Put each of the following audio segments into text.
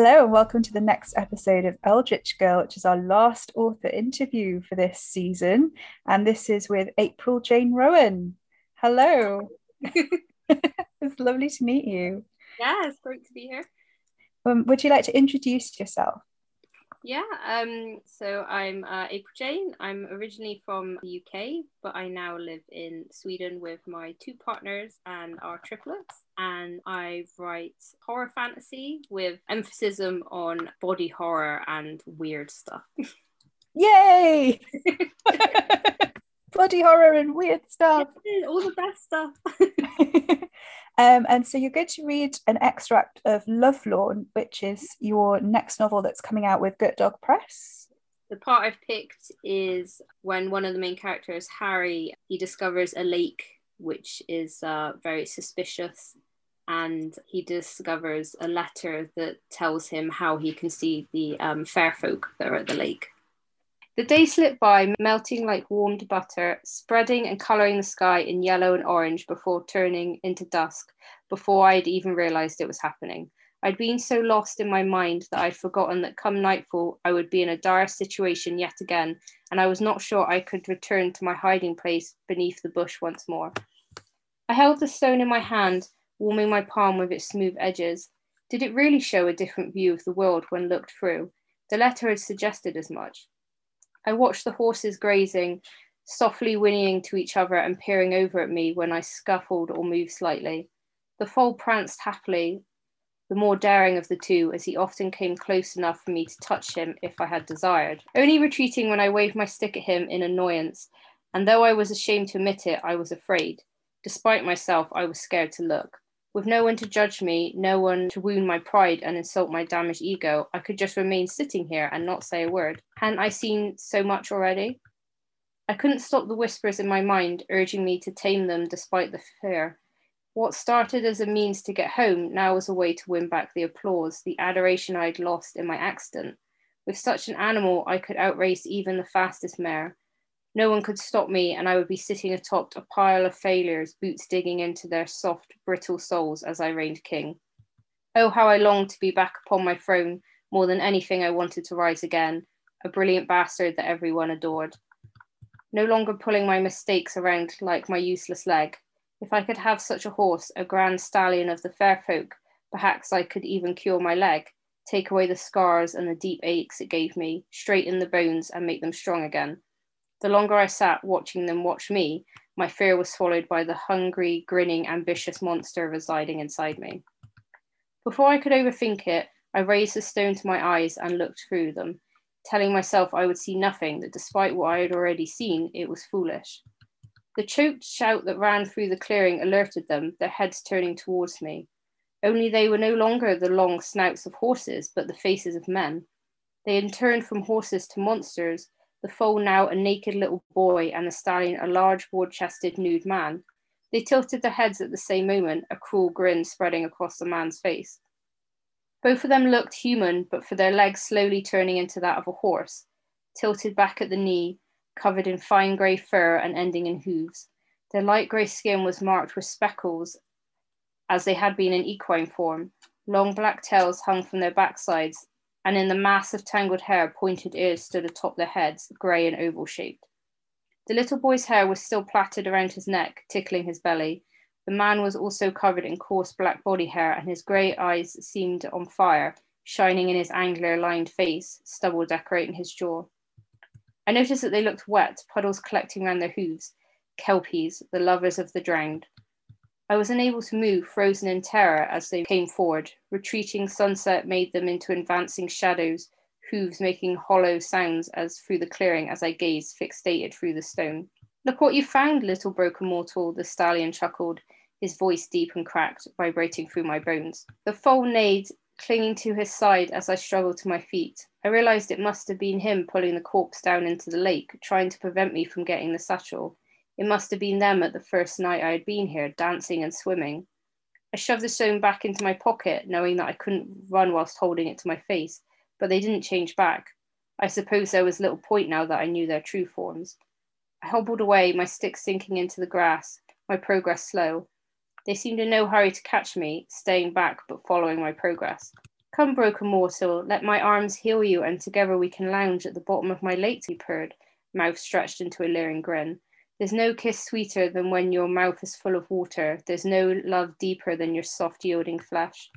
Hello, and welcome to the next episode of Eldritch Girl, which is our last author interview for this season. And this is with April Jane Rowan. Hello. it's lovely to meet you. Yeah, it's great to be here. Um, would you like to introduce yourself? Yeah, um, so I'm uh, April Jane. I'm originally from the UK, but I now live in Sweden with my two partners and our triplets. And I write horror fantasy with emphasis on body horror and weird stuff. Yay! body horror and weird stuff. all the best stuff. um, and so you're going to read an extract of Love Lovelorn, which is your next novel that's coming out with Gut Dog Press. The part I've picked is when one of the main characters, Harry, he discovers a lake which is uh, very suspicious and he discovers a letter that tells him how he can see the um, fair folk that are at the lake. The day slipped by, melting like warmed butter, spreading and colouring the sky in yellow and orange before turning into dusk, before I'd even realised it was happening. I'd been so lost in my mind that I'd forgotten that come nightfall I would be in a dire situation yet again, and I was not sure I could return to my hiding place beneath the bush once more. I held the stone in my hand, warming my palm with its smooth edges. Did it really show a different view of the world when looked through? The letter had suggested as much. I watched the horses grazing, softly whinnying to each other and peering over at me when I scuffled or moved slightly. The foal pranced happily, the more daring of the two, as he often came close enough for me to touch him if I had desired, only retreating when I waved my stick at him in annoyance. And though I was ashamed to admit it, I was afraid. Despite myself, I was scared to look. With no one to judge me, no one to wound my pride and insult my damaged ego, I could just remain sitting here and not say a word. Hadn't I seen so much already? I couldn't stop the whispers in my mind, urging me to tame them despite the fear. What started as a means to get home now was a way to win back the applause, the adoration I'd lost in my accident. With such an animal, I could outrace even the fastest mare. No one could stop me, and I would be sitting atop a pile of failures, boots digging into their soft, brittle soles as I reigned king. Oh, how I longed to be back upon my throne more than anything I wanted to rise again, a brilliant bastard that everyone adored. No longer pulling my mistakes around like my useless leg. If I could have such a horse, a grand stallion of the fair folk, perhaps I could even cure my leg, take away the scars and the deep aches it gave me, straighten the bones and make them strong again. The longer I sat watching them watch me, my fear was swallowed by the hungry, grinning, ambitious monster residing inside me. Before I could overthink it, I raised the stone to my eyes and looked through them, telling myself I would see nothing, that despite what I had already seen, it was foolish. The choked shout that ran through the clearing alerted them, their heads turning towards me. Only they were no longer the long snouts of horses, but the faces of men. They had turned from horses to monsters, the foal now a naked little boy, and the stallion a large, broad chested, nude man. They tilted their heads at the same moment, a cruel grin spreading across the man's face. Both of them looked human, but for their legs slowly turning into that of a horse, tilted back at the knee, covered in fine grey fur and ending in hooves. Their light grey skin was marked with speckles, as they had been in equine form. Long black tails hung from their backsides, and in the mass of tangled hair, pointed ears stood atop their heads, grey and oval shaped. The little boy's hair was still plaited around his neck, tickling his belly. The man was also covered in coarse black body hair, and his grey eyes seemed on fire, shining in his angular lined face, stubble decorating his jaw. I noticed that they looked wet, puddles collecting round their hooves, kelpies, the lovers of the drowned. I was unable to move, frozen in terror as they came forward. Retreating sunset made them into advancing shadows, hooves making hollow sounds as through the clearing as I gazed, fixated through the stone. Look what you found, little broken mortal, the stallion chuckled, his voice deep and cracked, vibrating through my bones. The foal neighed, clinging to his side as I struggled to my feet. I realized it must have been him pulling the corpse down into the lake, trying to prevent me from getting the satchel. It must have been them at the first night I had been here, dancing and swimming. I shoved the stone back into my pocket, knowing that I couldn't run whilst holding it to my face, but they didn't change back. I suppose there was little point now that I knew their true forms. I hobbled away, my stick sinking into the grass, my progress slow. They seemed in no hurry to catch me, staying back but following my progress. Come, broken mortal, let my arms heal you, and together we can lounge at the bottom of my lake, he purred, mouth stretched into a leering grin. There's no kiss sweeter than when your mouth is full of water. There's no love deeper than your soft, yielding flesh.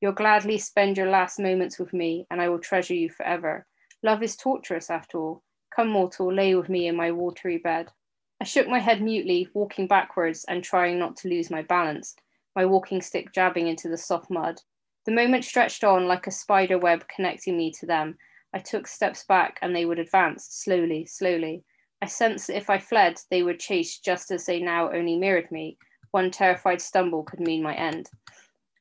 You'll gladly spend your last moments with me, and I will treasure you forever. Love is torturous, after all. Come, mortal, lay with me in my watery bed. I shook my head mutely, walking backwards and trying not to lose my balance, my walking stick jabbing into the soft mud. The moment stretched on like a spider web connecting me to them. I took steps back and they would advance, slowly, slowly. I sensed that if I fled, they would chase just as they now only mirrored me. One terrified stumble could mean my end.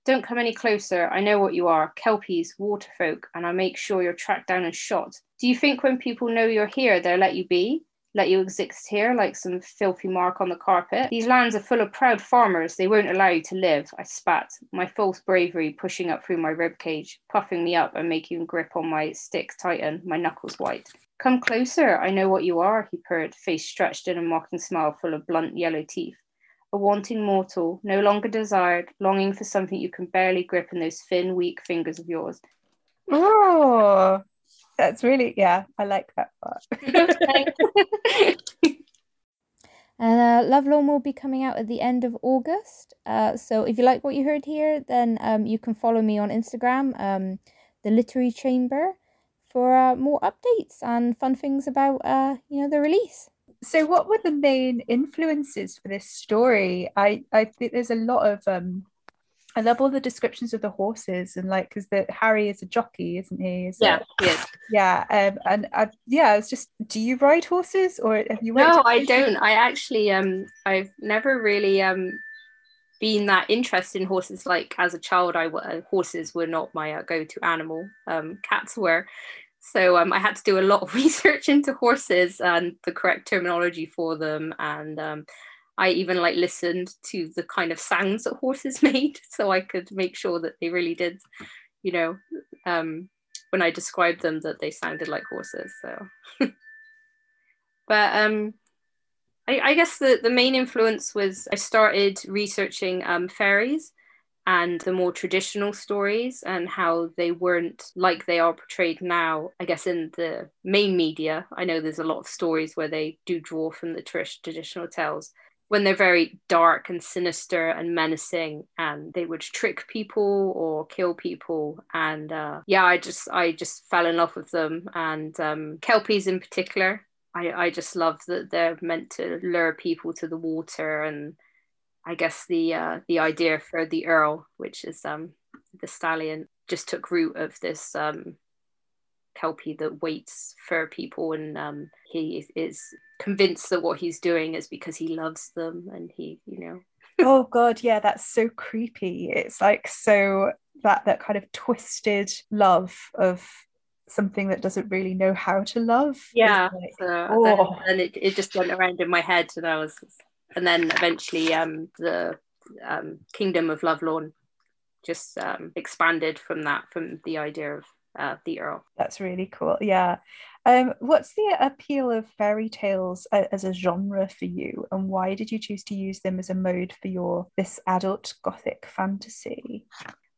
Don't come any closer. I know what you are Kelpies, waterfolk, and I'll make sure you're tracked down and shot. Do you think when people know you're here, they'll let you be? Let you exist here like some filthy mark on the carpet? These lands are full of proud farmers. They won't allow you to live. I spat, my false bravery pushing up through my rib cage, puffing me up and making grip on my stick tighten, my knuckles white. Come closer. I know what you are, he purred, face stretched in a mocking smile full of blunt yellow teeth a wanting mortal, no longer desired, longing for something you can barely grip in those thin, weak fingers of yours. Oh, that's really, yeah, I like that part. and uh, Lovelorn will be coming out at the end of August. Uh, so if you like what you heard here, then um, you can follow me on Instagram, um, the Literary Chamber, for uh, more updates and fun things about uh, you know the release. So what were the main influences for this story? I i think there's a lot of um i love all the descriptions of the horses and like because the harry is a jockey isn't he? Is yeah he is. yeah um and I, yeah it's just do you ride horses or have you no i don't. I actually um i've never really um been that interested in horses like as a child i horses were not my uh, go-to animal um cats were so um, I had to do a lot of research into horses and the correct terminology for them. And um, I even like listened to the kind of sounds that horses made so I could make sure that they really did, you know, um, when I described them that they sounded like horses. So, but um, I, I, guess the, the main influence was I started researching um, fairies and the more traditional stories and how they weren't like they are portrayed now, I guess, in the main media. I know there's a lot of stories where they do draw from the traditional tales when they're very dark and sinister and menacing and they would trick people or kill people and uh, yeah i just i just fell in love with them and um, kelpies in particular I, I just love that they're meant to lure people to the water and I guess the uh, the idea for the Earl, which is um, the stallion, just took root of this um, kelpie that waits for people, and um, he is convinced that what he's doing is because he loves them, and he, you know. oh God, yeah, that's so creepy. It's like so that that kind of twisted love of something that doesn't really know how to love. Yeah, like, so oh. then it, it just went around in my head, and I was and then eventually um, the um, Kingdom of Lovelorn just um, expanded from that, from the idea of uh, the Earl. That's really cool. Yeah. Um, what's the appeal of fairy tales as a genre for you, and why did you choose to use them as a mode for your this adult gothic fantasy?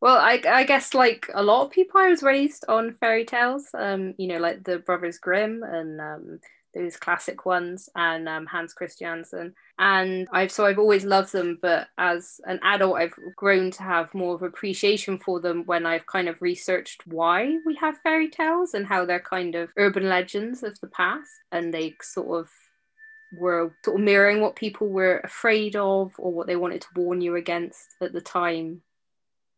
Well, I, I guess like a lot of people, I was raised on fairy tales. Um, you know, like the Brothers Grimm and um, those classic ones and um, Hans Christian Andersen. And I've so I've always loved them, but as an adult, I've grown to have more of appreciation for them when I've kind of researched why we have fairy tales and how they're kind of urban legends of the past, and they sort of were sort of mirroring what people were afraid of or what they wanted to warn you against at the time.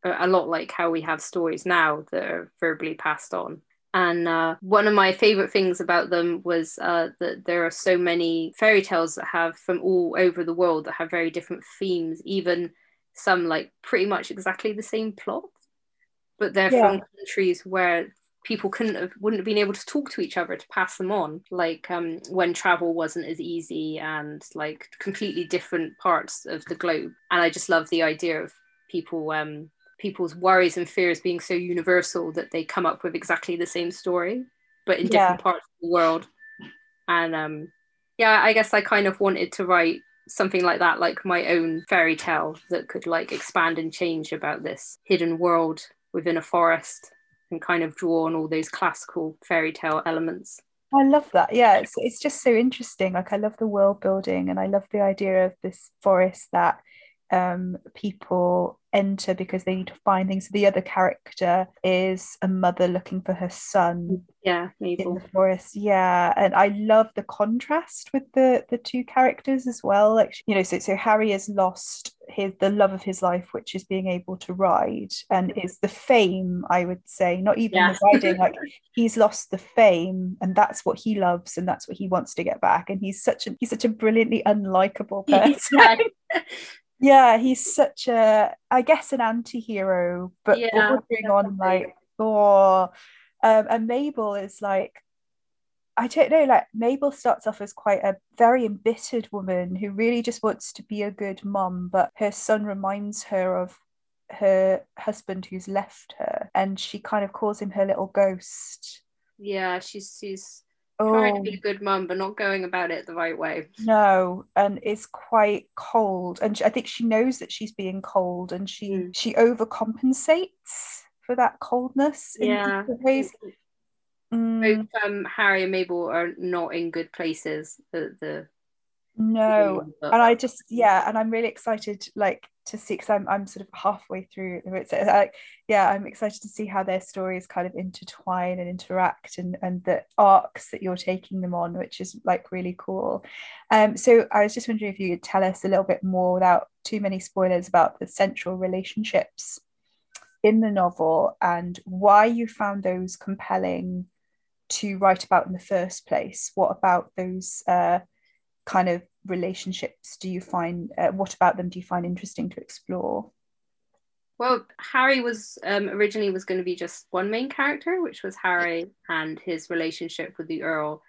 A lot like how we have stories now that are verbally passed on. And uh, one of my favorite things about them was uh, that there are so many fairy tales that have from all over the world that have very different themes, even some like pretty much exactly the same plot, but they're yeah. from countries where people couldn't have wouldn't have been able to talk to each other to pass them on like um, when travel wasn't as easy and like completely different parts of the globe and i just love the idea of people um, people's worries and fears being so universal that they come up with exactly the same story but in different yeah. parts of the world and um yeah i guess i kind of wanted to write something like that like my own fairy tale that could like expand and change about this hidden world within a forest and kind of draw on all those classical fairy tale elements. I love that. Yeah, it's it's just so interesting. Like I love the world building and I love the idea of this forest that um, people enter because they need to find things. The other character is a mother looking for her son. Yeah, Mabel. in the forest. Yeah, and I love the contrast with the the two characters as well. Like you know, so so Harry has lost his the love of his life, which is being able to ride, and is the fame. I would say, not even Yeah. the riding. Like he's lost the fame, and that's what he loves, and that's what he wants to get back. And he's such a he's such a brilliantly unlikable person. Yeah. yeah he's such a i guess an anti-hero but Yeah, bordering on like oh um, and mabel is like i don't know like mabel starts off as quite a very embittered woman who really just wants to be a good mum but her son reminds her of her husband who's left her and she kind of calls him her little ghost. Yeah, she's she's trying to oh be a good mum, but not going about it the right way. No, and is quite cold, and she, I think she knows that she's being cold, and she Mm. she overcompensates for that coldness in Yeah. ways. Mm, Both um, Harry and Mabel are not in good places at the no, beginning of the book. and I just yeah, and I'm really excited like to see because I'm I'm sort of halfway through it. So like yeah, I'm excited to see how their stories kind of intertwine and interact and and the arcs that you're taking them on, which is like really cool. Um, so I was just wondering if you could tell us a little bit more without too many spoilers about the central relationships in the novel and why you found those compelling to write about in the first place. What about those uh, kind of relationships do you find? Uh, what about them do you find interesting to explore? Well, Harry was um, originally was going to be just one main character, which was Harry and his relationship with the Earl,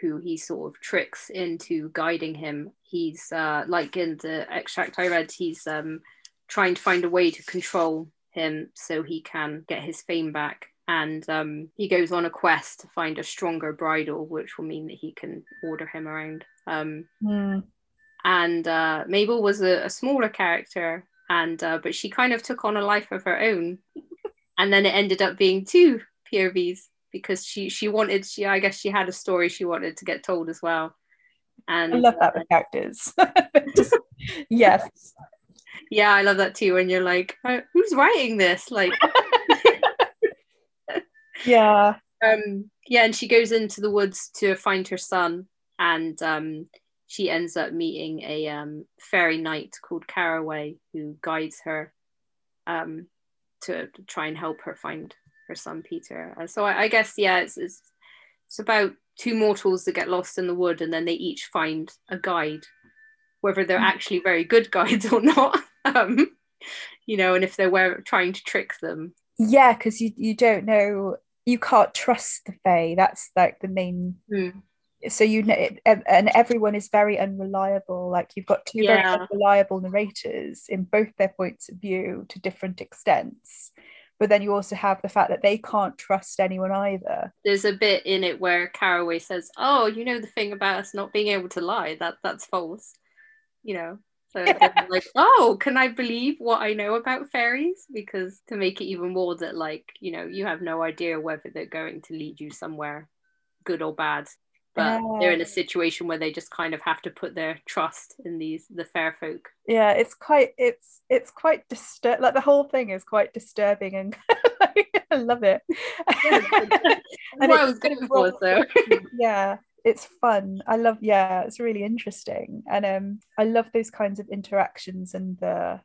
who he sort of tricks into guiding him. He's uh, like in the extract I read, he's um, trying to find a way to control him so he can get his fame back. And um, he goes on a quest to find a stronger bridle, which will mean that he can order him around. Um, Hmm. and uh, Mabel was a, a smaller character, and uh, but she kind of took on a life of her own, and then it ended up being two POVs because she she wanted she I guess she had a story she wanted to get told as well, and I love that with characters. Just, yes. yeah, I love that too. When you're like, uh, who's writing this? Like, Yeah. um, yeah, and she goes into the woods to find her son, and um, she ends up meeting a um, fairy knight called Caraway who guides her um, to, try and help her find her son Peter. And so I, I guess yeah, it's, it's it's about two mortals that get lost in the wood, and then they each find a guide, whether they're Mm. actually very good guides or not. um, you know, and if they're were trying to trick them. Yeah, because you, you don't know, you can't trust the Fae. That's like the main Hmm. so you know and and everyone is very unreliable like you've got two very unreliable narrators in both their points of view to different extents but then you also have the fact that they can't trust anyone either there's a bit in it where Caraway says, "Oh, you know the thing about us not being able to lie that that's false," you know. Like, oh, can I believe what I know about fairies? Because to make it even more that like you know you have no idea whether they're going to lead you somewhere good or bad, but they're in a situation where they just kind of have to put their trust in these the fair folk. yeah it's quite it's it's quite disturb like the whole thing is quite disturbing and i love it That's And what I was going for. So yeah it's fun. I love yeah it's really interesting. And um i love those kinds of interactions and the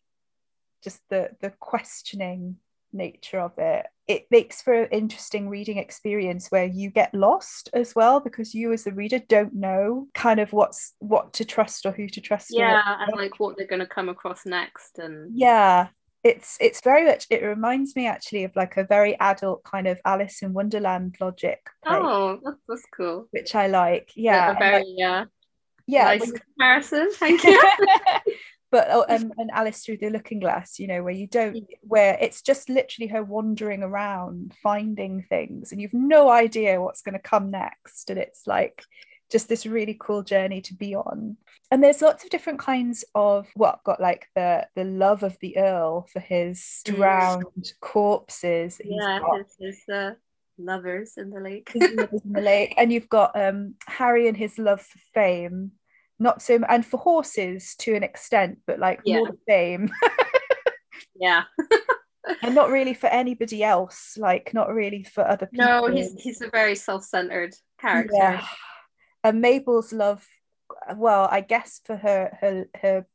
just the the questioning nature of it. It makes for an interesting reading experience where you get lost as well because you as the reader don't know kind of what's what to trust or who to trust yeah, and like what they're going to come across next, and yeah it's it's very much it reminds me actually of like a very adult kind of alice in wonderland logic play, oh, that's, that's cool. which i like yeah and, very like, yeah, yeah nice when comparison. Thank you. but oh, and alice through the looking glass you know where you don't where it's just literally her wandering around finding things and you've no idea what's going to come next and it's like just this really cool journey to be on and there's lots of different kinds of what got like the the love of the earl for his Mm. drowned corpses yeah, his, his uh, lovers in the lake. in the lake and you've got um harry and his love for fame not so and for horses to an extent but like Yeah. more the fame yeah. and not really for anybody else like not really for other people No, he's he's a very self-centered character. yeah and mabel's love well i guess for her her her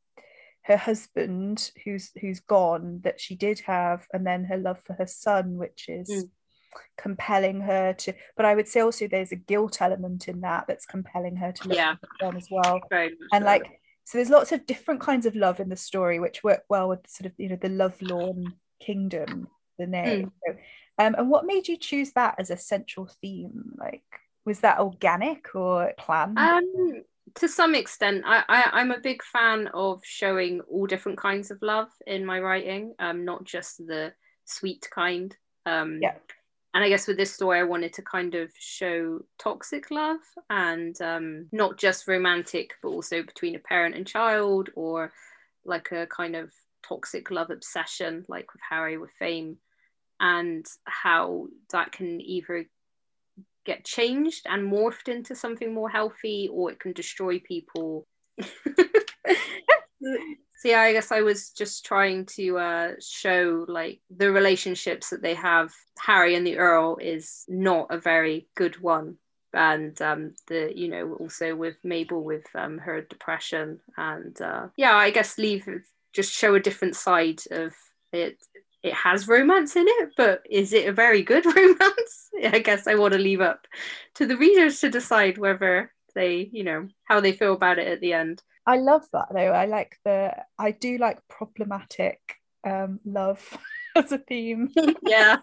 her husband who's who's gone that she did have and then her love for her son which is Mm. compelling her to but i would say also there's a guilt element in that that's compelling her to look Yeah. them as well and so. like so there's lots of different kinds of love in the story which work well with sort of you know the lovelorn kingdom the name So, um, and what made you choose that as a central theme like was that organic or planned Um, to some extent, I, I I'm a big fan of showing all different kinds of love in my writing, um, not just the sweet kind. Um, Yeah. And I guess with this story, I wanted to kind of show toxic love and um, not just romantic, but also between a parent and child, or like a kind of toxic love obsession, like with Harry with fame, and how that can either get changed and morphed into something more healthy or it can destroy people. So yeah i guess i was just trying to uh, show like the relationships that they have. Harry and the earl is not a very good one. And um, the you know also with mabel with um, her depression. And uh, yeah i guess leave just show a different side of it it has romance in it, but is it a very good romance? I guess I want to leave up to the readers to decide whether they, you know, how they feel about it at the end. i love that though i like the i do like problematic um love as a theme Yeah.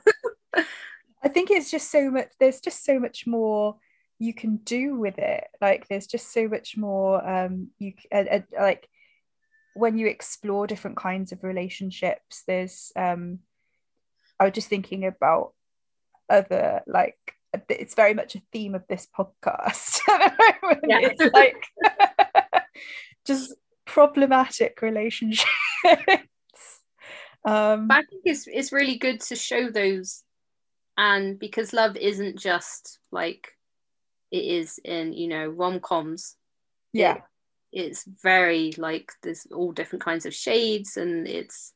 I think it's just so much there's just so much more you can do with it like there's just so much more um you uh, uh, like when you explore different kinds of relationships there's um I was just thinking about other like it's very much a theme of this podcast. It's like just problematic relationships. Um But I think it's it's really good to show those and because love isn't just like it is in, you know, rom coms. yeah it's very like there's all different kinds of shades and it's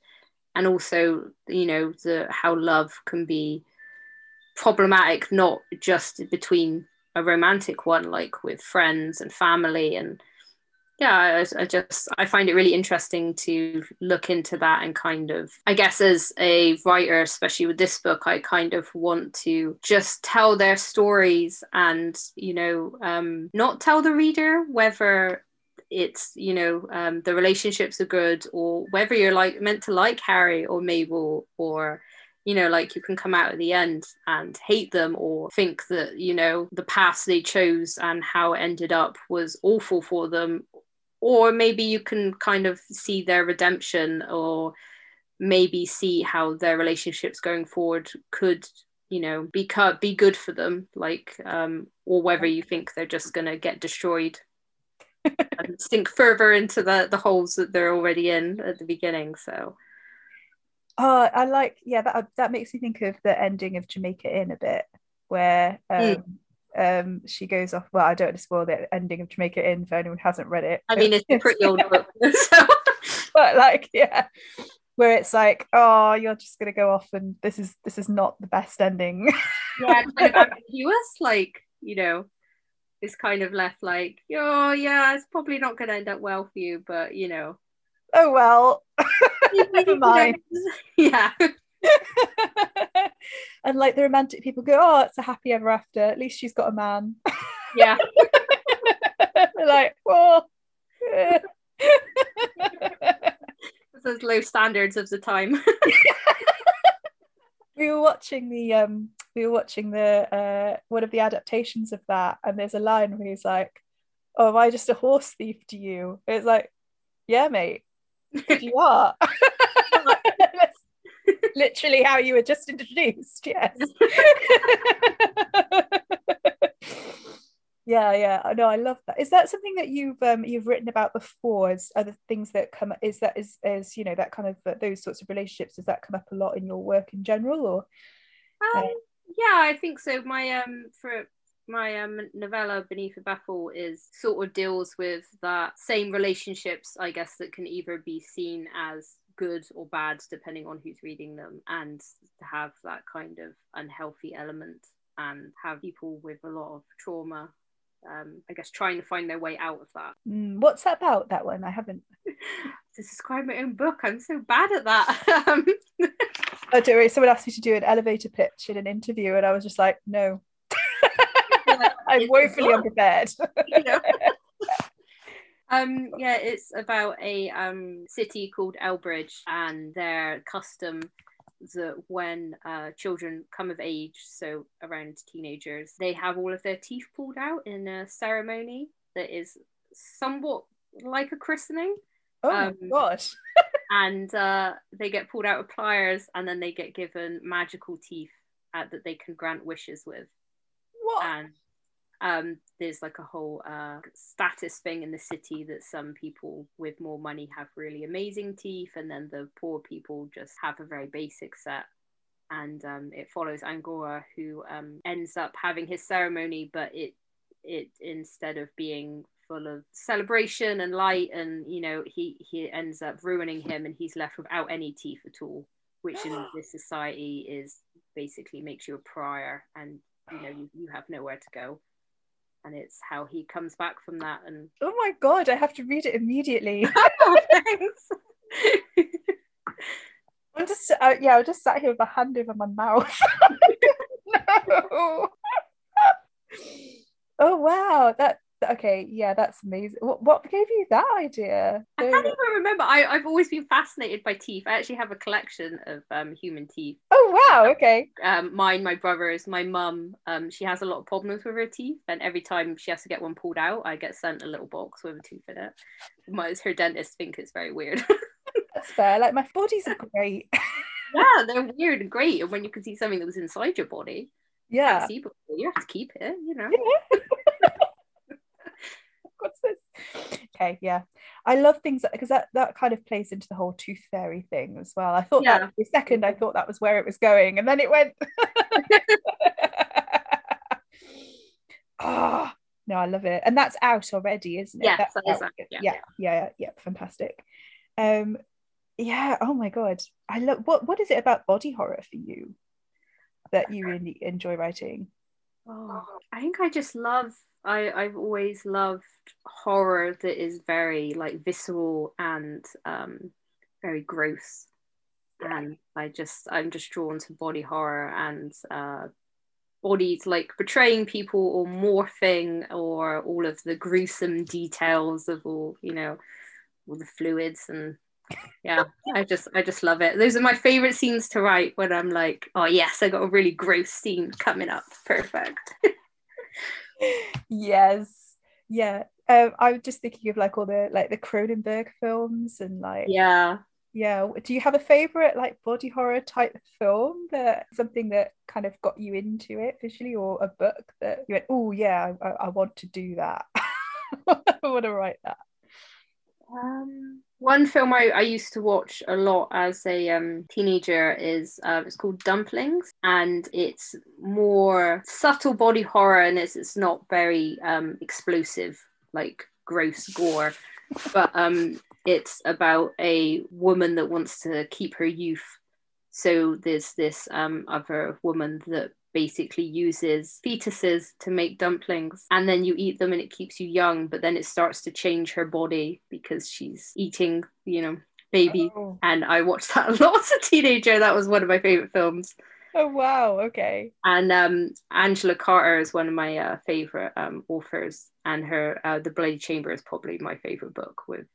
and also you know the how love can be problematic not just between a romantic one like with friends and family and yeah I, I just i find it really interesting to look into that and kind of i guess as a writer especially with this book i kind of want to just tell their stories and you know um, not tell the reader whether it's you know um, the relationships are good or whether you're like meant to like harry or mabel or you know like you can come out at the end and hate them or think that you know the path they chose and how it ended up was awful for them. Or maybe you can kind of see their redemption or maybe see how their relationships going forward could you know be be good for them like um or whether you think they're just going to get destroyed and sink further into the the holes that they're already in at the beginning so Oh, I like yeah that that makes me think of the ending of Jamaica Inn a bit, where um, um she goes off. Well, I don't want to spoil the ending of Jamaica Inn for anyone who hasn't read it. i mean it's a pretty old book so but like yeah, where it's like oh you're just gonna go off and this is this is not the best ending. yeah kind of ambiguous like you know it's kind of left like oh yeah it's probably not going to end up well for you but you know oh well, never mind. yeah and like the romantic people go oh it's a happy ever after. At least she's got a man. yeah They're like well. those low standards of the time we were watching the um we were watching the uh one of the adaptations of that and there's a line where he's like oh am i just a horse thief to you? It's like yeah mate you are. Literally how you were just introduced yes Yeah, yeah. i know I love that. Is that something that you've um you've written about before? As other things that come is that is is you know that kind of uh, those sorts of relationships? Does that come up a lot in your work in general, or? Um, yeah, I think so. My um for my um, novella beneath a baffle is sort of deals with that same relationships i guess that can either be seen as good or bad depending on who's reading them and to have that kind of unhealthy element and have people with a lot of trauma um, I guess trying to find their way out of that. Mm, what's that about? That one I haven't. to describe my own book, I'm so bad at that. um, oh, don't worry. Someone asked me to do an elevator pitch in an interview, and I was just like, no. I'm woefully unprepared. you know? um, yeah, it's about a um, city called Elbridge and their custom that when uh, children come of age, so around teenagers, they have all of their teeth pulled out in a ceremony that is somewhat like a christening. Oh um, my gosh. and uh, they get pulled out with pliers and then they get given magical teeth uh, that they can grant wishes with. What? And um, there's like a whole uh, status thing in the city that some people with more money have really amazing teeth, and then the poor people just have a very basic set. And um, it follows Angora, who um, ends up having his ceremony, but it it instead of being full of celebration and light, and you know, he he ends up ruining him, and he's left without any teeth at all, which in this society is basically makes you a prior, and you know you, you have nowhere to go and it's how he comes back from that and oh my god i have to read it immediately. Oh, thanks. I'm just uh, yeah i just sat here with a hand over my mouth. No oh wow that okay yeah that's amazing. What, what gave you that idea? I can't even remember. I, i've always been fascinated by teeth. I actually have a collection of um, human teeth. Oh wow okay. um, mine my brother's my mum um, she has a lot of problems with her teeth and every time she has to get one pulled out i get sent a little box with a tooth in it. My, her dentist think it's very weird. That's fair like my bodies are great. Yeah they're weird and great and when you can see something that was inside your body yeah. you, you have to keep it you know? Yeah what's this? Okay, yeah. I love things because that, that kind of plays into the whole tooth fairy thing as well. I thought yeah. that for a second I thought that was where it was going, and then it went. Ah, oh, no, I love it, and that's out already, isn't it? Yeah, that's out. Yeah. yeah, yeah, yeah, yeah, fantastic. Um, yeah. Oh my god, I love. What What is it about body horror for you that you really enjoy writing? Oh, I think I just love I I've always loved horror that is very like visceral and um, very gross, and I just I'm just drawn to body horror and uh, bodies like betraying people or morphing or all of the gruesome details of all you know all the fluids and yeah i just i just love it. Those are my favorite scenes to write when i'm like oh yes i got a really gross scene coming up. Perfect yes. Yeah. Um, i was just thinking of like all the like the cronenberg films and like yeah. Yeah. Do you have a favorite like body horror type film that something that kind of got you into it visually or a book that you went oh yeah I, I want to do that. I want to write that. Um one film I, I used to watch a lot as a um, teenager is uh, it's called Dumplings, and it's more subtle body horror, and it's it's not very um, explosive like gross gore, but um, it's about a woman that wants to keep her youth. So there's this um, other woman that basically uses fetuses to make dumplings and then you eat them and it keeps you young but then it starts to change her body because she's eating you know baby. Oh. and i watched that a lot as a teenager. That was one of my favorite films. Oh wow. Okay. And um angela carter is one of my uh, favorite um authors and her uh, the bloody chamber is probably my favorite book with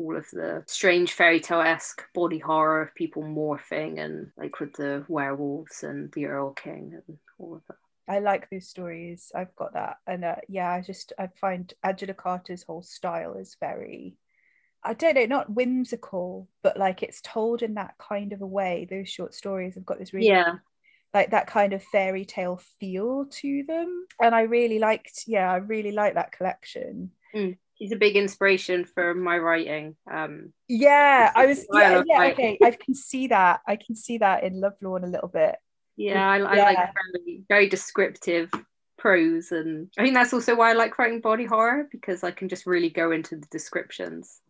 all of the strange fairy tale esque body horror of people morphing and like with the werewolves and the Erl-King and all of that. I like those stories. I've got that, and uh, yeah, I just I find Angela Carter's whole style is very, I don't know, not whimsical, but like it's told in that kind of a way. Those short stories have got this really yeah like that kind of fairy tale feel to them and i really liked yeah i really like that collection mm. He's a big inspiration for my writing um yeah i was yeah, yeah okay i can see that i can see that in Love lovelorn a little bit yeah i, I yeah. like very very descriptive prose and i think that's also why i like writing body horror because i can just really go into the descriptions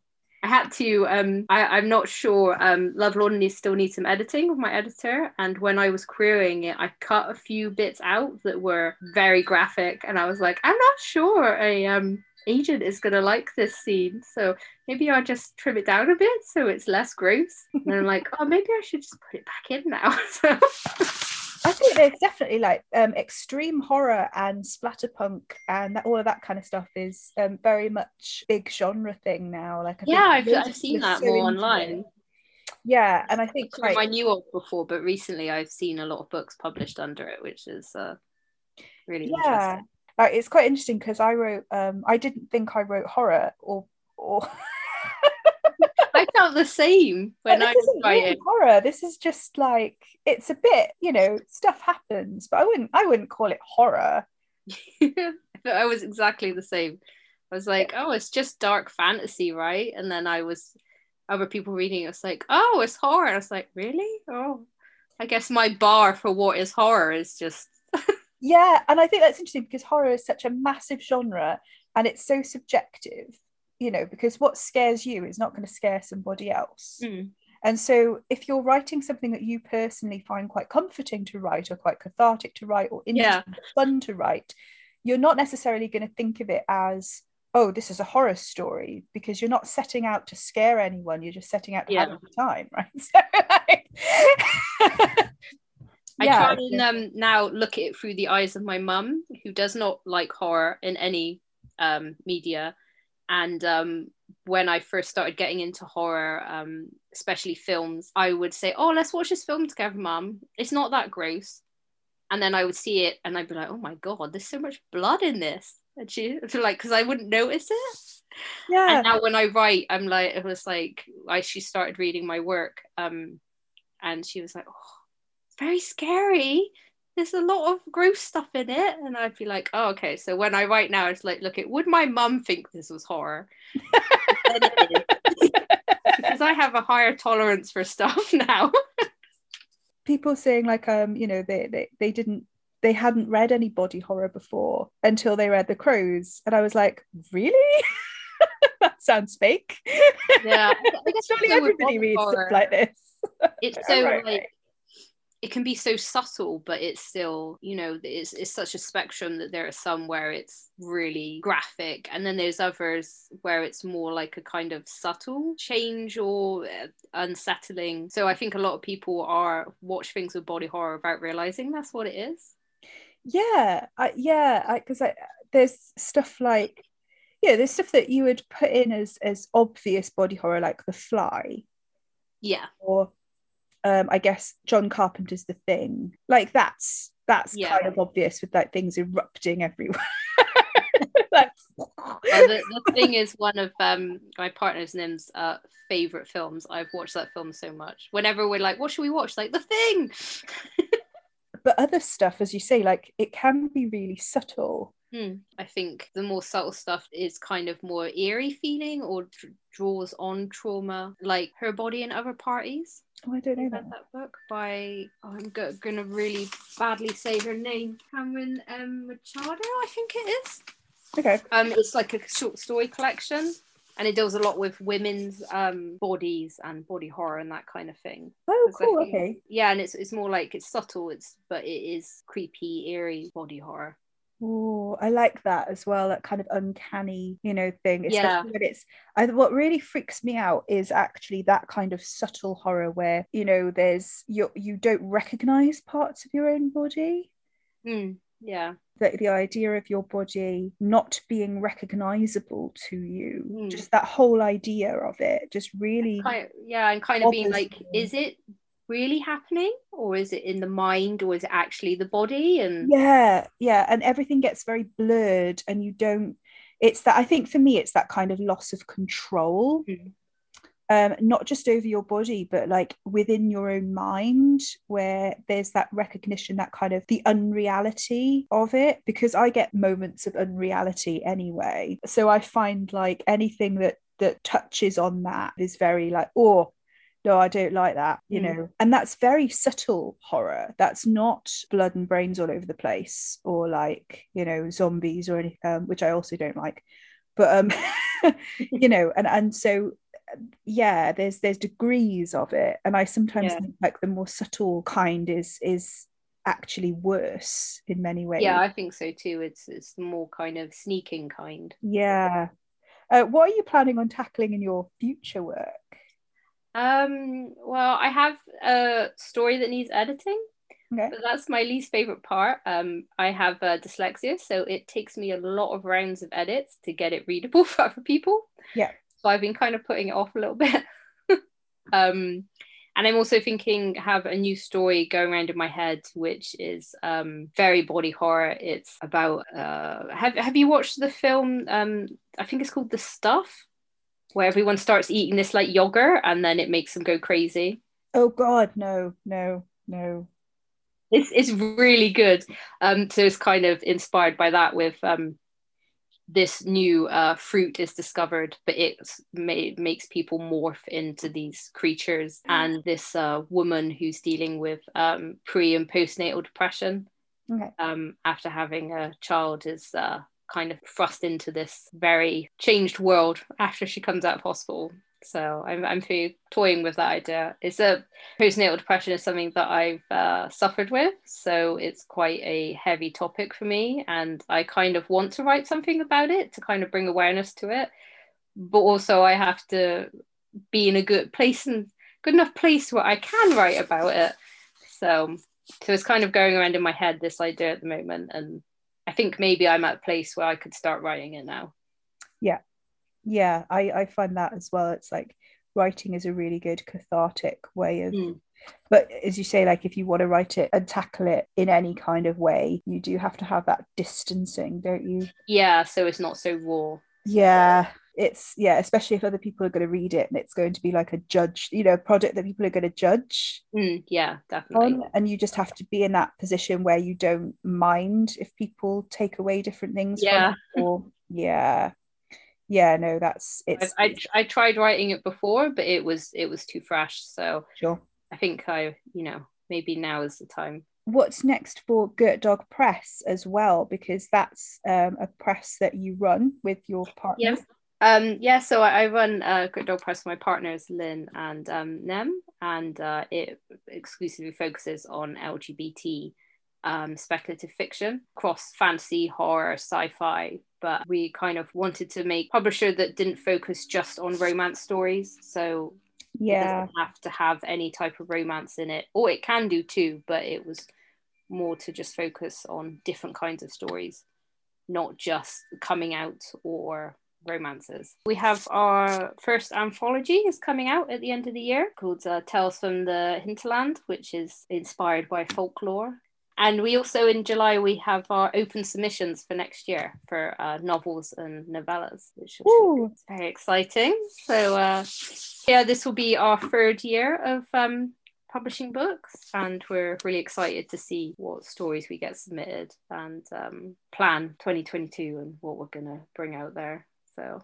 I had to. Um, I, am not sure. Um, Lovelorn needs still needs some editing with my editor, and when I was querying it, I cut a few bits out that were very graphic, and I was like, I'm not sure I um agent is gonna like this scene, so maybe I'll just trim it down a bit so it's less gross. And I'm like, oh, maybe I should just put it back in now. so I think there's definitely like um, extreme horror and splatterpunk and that, all of that kind of stuff is um, very much big genre thing now. Like, I yeah, I've, I've seen that so more online. Yeah, and I think like, I knew of before, but recently I've seen a lot of books published under it, which is uh, really yeah. interesting. Uh, it's quite interesting because I wrote. Um, I didn't think I wrote horror or or. I felt the same when I was writing horror. This is just like it's a bit, you know, stuff happens, but I wouldn't I wouldn't call it horror. I was exactly the same. I was like, oh, it's just dark fantasy, right? And then I was other people reading it was like, oh, it's horror. I was like, really? Oh, I guess my bar for what is horror is just yeah, and I think that's interesting because horror is such a massive genre and it's so subjective you know because what scares you is not going to scare somebody else mm. and so if you're writing something that you personally find quite comforting to write or quite cathartic to write or interesting yeah. fun to write you're not necessarily going to think of it as oh this is a horror story because you're not setting out to scare anyone you're just setting out to yeah. have a good time right so, like, I yeah. try and um, now look at it through the eyes of my mum, who does not like horror in any um, media, and um, when I first started getting into horror, um, especially films, I would say, "Oh, let's watch this film together, Mum. It's not that gross." And then I would see it, and I'd be like, "Oh my god, there's so much blood in this." And she like, because I wouldn't notice it. Yeah. And now when I write, I'm like, it was like, I she started reading my work, um, and she was like, "Oh, very scary." there's a lot of gross stuff in it. And i'd be like oh okay. So when i write now it's like look it would my mum think this was horror? Because i have a higher tolerance for stuff now. People saying like um you know they, they they didn't they hadn't read any body horror before until they read the crows. And i was like really? That sounds fake. Yeah i guess surely everybody reads horror. stuff like this. it's so right, like right it can be so subtle but it's still you know it's, it's such a spectrum that there are some where it's really graphic and then there's others where it's more like a kind of subtle change or uh, unsettling. So i think a lot of people are watch things with body horror without realizing that's what it is. Yeah I, yeah because there's stuff like yeah there's stuff that you would put in as as obvious body horror like the fly. Yeah. Or um, I guess John Carpenter's The Thing. Like that's that's yeah. kind of obvious with like things erupting everywhere. like, well, the, the, thing is one of um, my partner's name's uh, favorite films. I've watched that film so much. Whenever we're like, what should we watch? Like The Thing. but other stuff, as you say, like it can be really subtle. Hmm. I think the more subtle stuff is kind of more eerie feeling or d- draws on trauma, like her body and other parties. Oh, I don't know that. that book by oh, I'm go- gonna really badly say her name, Cameron um, Machado, I think it is. Okay. Um, it's like a short story collection, and it deals a lot with women's um bodies and body horror and that kind of thing. Oh, cool. Think, okay. Yeah, and it's it's more like it's subtle. It's but it is creepy, eerie body horror. Oh, I like that as well. That kind of uncanny, you know, thing. Especially yeah. when it's I, what really freaks me out is actually that kind of subtle horror where you know there's you you don't recognize parts of your own body. Mm, yeah. The, the idea of your body not being recognizable to you, mm. just that whole idea of it, just really. Kind of, yeah, and kind of being like, is it really happening or is it in the mind or is it actually the body and yeah yeah and everything gets very blurred and you don't it's that i think for me it's that kind of loss of control mm. um, not just over your body, but like within your own mind, where there's that recognition, that kind of the unreality of it. Because I get moments of unreality anyway. So I find like anything that that touches on that is very like, oh, no, I don't like that, you mm. know. And that's very subtle horror. That's not blood and brains all over the place or like, you know, zombies or anything, um, which I also don't like. But um, you know, and and so yeah, there's there's degrees of it. And I sometimes yeah. think like the more subtle kind is is actually worse in many ways. Yeah, I think so too. It's it's the more kind of sneaking kind. Yeah. Uh, what are you planning on tackling in your future work? Um, well, I have a story that needs editing. Okay. But that's my least favorite part. Um, I have uh, dyslexia, so it takes me a lot of rounds of edits to get it readable for other people. Yeah. So I've been kind of putting it off a little bit. um, and I'm also thinking have a new story going around in my head, which is um, very body horror. It's about uh, have have you watched the film? Um, I think it's called The Stuff where everyone starts eating this like yogurt and then it makes them go crazy. Oh God, no, no, no. It's it's really good. Um, so it's kind of inspired by that with um, this new uh, fruit is discovered, but it may, makes people morph into these creatures. Mm. And this uh, woman who's dealing with um, pre and postnatal depression okay. um, after having a child is uh, kind of thrust into this very changed world after she comes out of hospital. So I'm I'm toying with that idea. It's a postnatal depression is something that I've uh, suffered with, so it's quite a heavy topic for me, and I kind of want to write something about it to kind of bring awareness to it, but also I have to be in a good place and good enough place where I can write about it. So so it's kind of going around in my head this idea at the moment, and I think maybe I'm at a place where I could start writing it now. Yeah. Yeah, I, I find that as well. It's like writing is a really good cathartic way of mm. but as you say like if you want to write it and tackle it in any kind of way you do have to have that distancing don't you yeah so it's not so raw yeah it's yeah especially if other people are going to read it and it's going to be like a judge you know a project that people are going to judge mm, yeah definitely. on, and you just have to be in that position where you don't mind if people take away different things yeah. or yeah. Yeah no that's it's I, I, I tried writing it before but it was it was too fresh so sure. I think i you know maybe now is the time. What's next for Gurt Dog Press as well? Because that's um, a press that you run with your partner. Um, yeah, so I, I run uh, Dog Press with my partners Lynn and um, Nem, and uh, it exclusively focuses on LGBT um, speculative fiction across fantasy, horror, sci-fi. But we kind of wanted to make a publisher that didn't focus just on romance stories. So yeah, it doesn't have to have any type of romance in it, or it can do too. But it was more to just focus on different kinds of stories, not just coming out or romances. We have our first anthology is coming out at the end of the year called uh, Tales from the Hinterland, which is inspired by folklore. And we also in July we have our open submissions for next year for uh, novels and novellas, which is very exciting. So uh, yeah, this will be our third year of um, publishing books, and we're really excited to see what stories we get submitted and um, plan 2022 and what we're gonna bring out there. So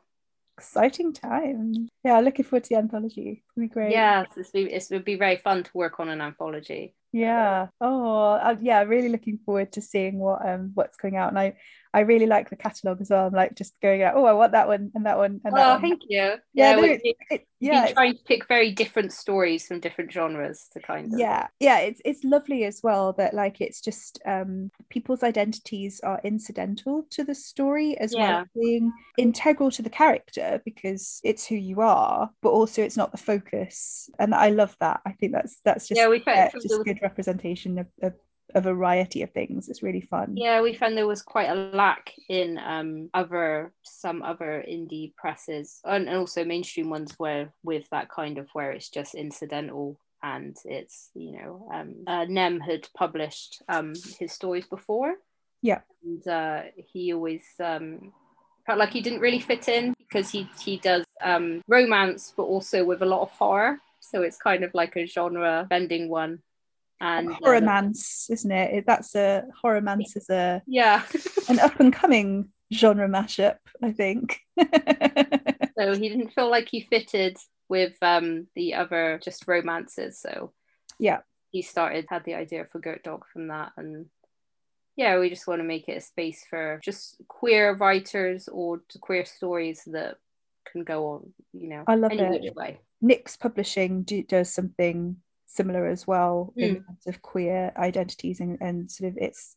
exciting time. Yeah, looking forward to the anthology. It'll be great. Yeah, it's, it's, it would be very fun to work on an anthology. Yeah. Oh, uh, yeah. Really looking forward to seeing what um what's coming out, and I I really like the catalogue as well. I'm like just going out, oh, I want that one and that one and that oh, one. thank you. Yeah, yeah, no, it, it, yeah trying to pick very different stories from different genres to kind of. Yeah, yeah, it's it's lovely as well that like it's just um people's identities are incidental to the story as yeah. well as being integral to the character because it's who you are, but also it's not the focus, and I love that. I think that's that's just yeah, we uh, just good representation of, of a variety of things. It's really fun. Yeah, we found there was quite a lack in um, other some other indie presses and, and also mainstream ones where with that kind of where it's just incidental and it's you know um, uh, Nem had published um, his stories before. Yeah, and uh, he always um, felt like he didn't really fit in because he he does um, romance, but also with a lot of horror. So it's kind of like a genre bending one. And horror romance, uh, isn't it? That's a horror romance is a yeah an up and coming genre mashup, I think. so he didn't feel like he fitted with um, the other just romances. So yeah, he started had the idea for Gurt Dog from that, and yeah, we just want to make it a space for just queer writers or queer stories that can go on. You know, I love it. Way. Nyx Publishing do, does something similar as well mm. in hmm. terms of queer identities and, and sort of it's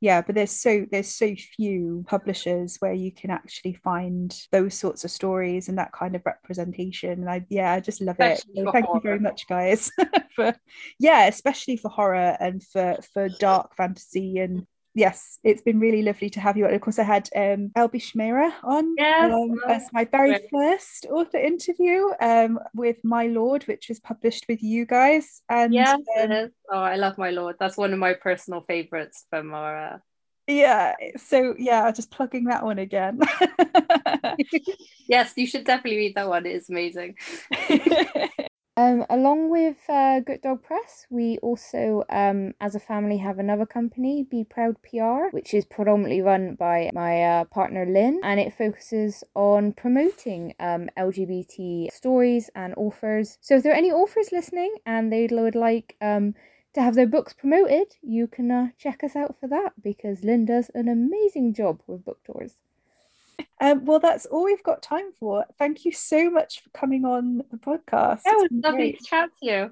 yeah but there's so there's so few publishers where you can actually find those sorts of stories and that kind of representation and i yeah i just love especially it thank horror. you very much guys for yeah especially for horror and for for dark fantasy and yes, it's been really lovely to have you. And of course, I had um, Elby Schmeira on yes, um, as my very first author interview um, with My Lord, which was published with you guys. And yes, um, oh, I love My Lord. That's one of my personal favorites from our. Uh... Yeah, so yeah, just plugging that one again. yes, you should definitely read that one. It is amazing. Um, along with uh, Gurt Dog Press, we also, um, as a family, have another company, Be Proud PR, which is predominantly run by my uh, partner Lynn, and it focuses on promoting um, LGBT stories and authors. So, if there are any authors listening and they would like um, to have their books promoted, you can uh, check us out for that because Lynn does an amazing job with book tours. Um, well, that's all we've got time for. Thank you so much for coming on the podcast. That was lovely to chat to you.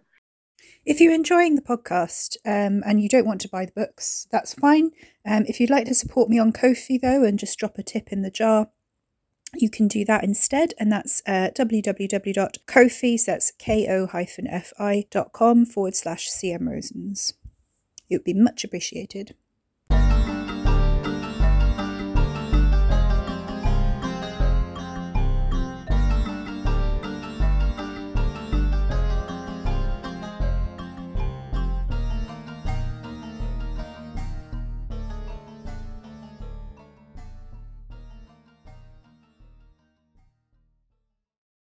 If you're enjoying the podcast um, and you don't want to buy the books, that's fine. Um, if you'd like to support me on Ko-fi, though, and just drop a tip in the jar, you can do that instead, and that's uh, www.ko-fi, so that's ko-fi.com forward slash cm rosens. It would be much appreciated.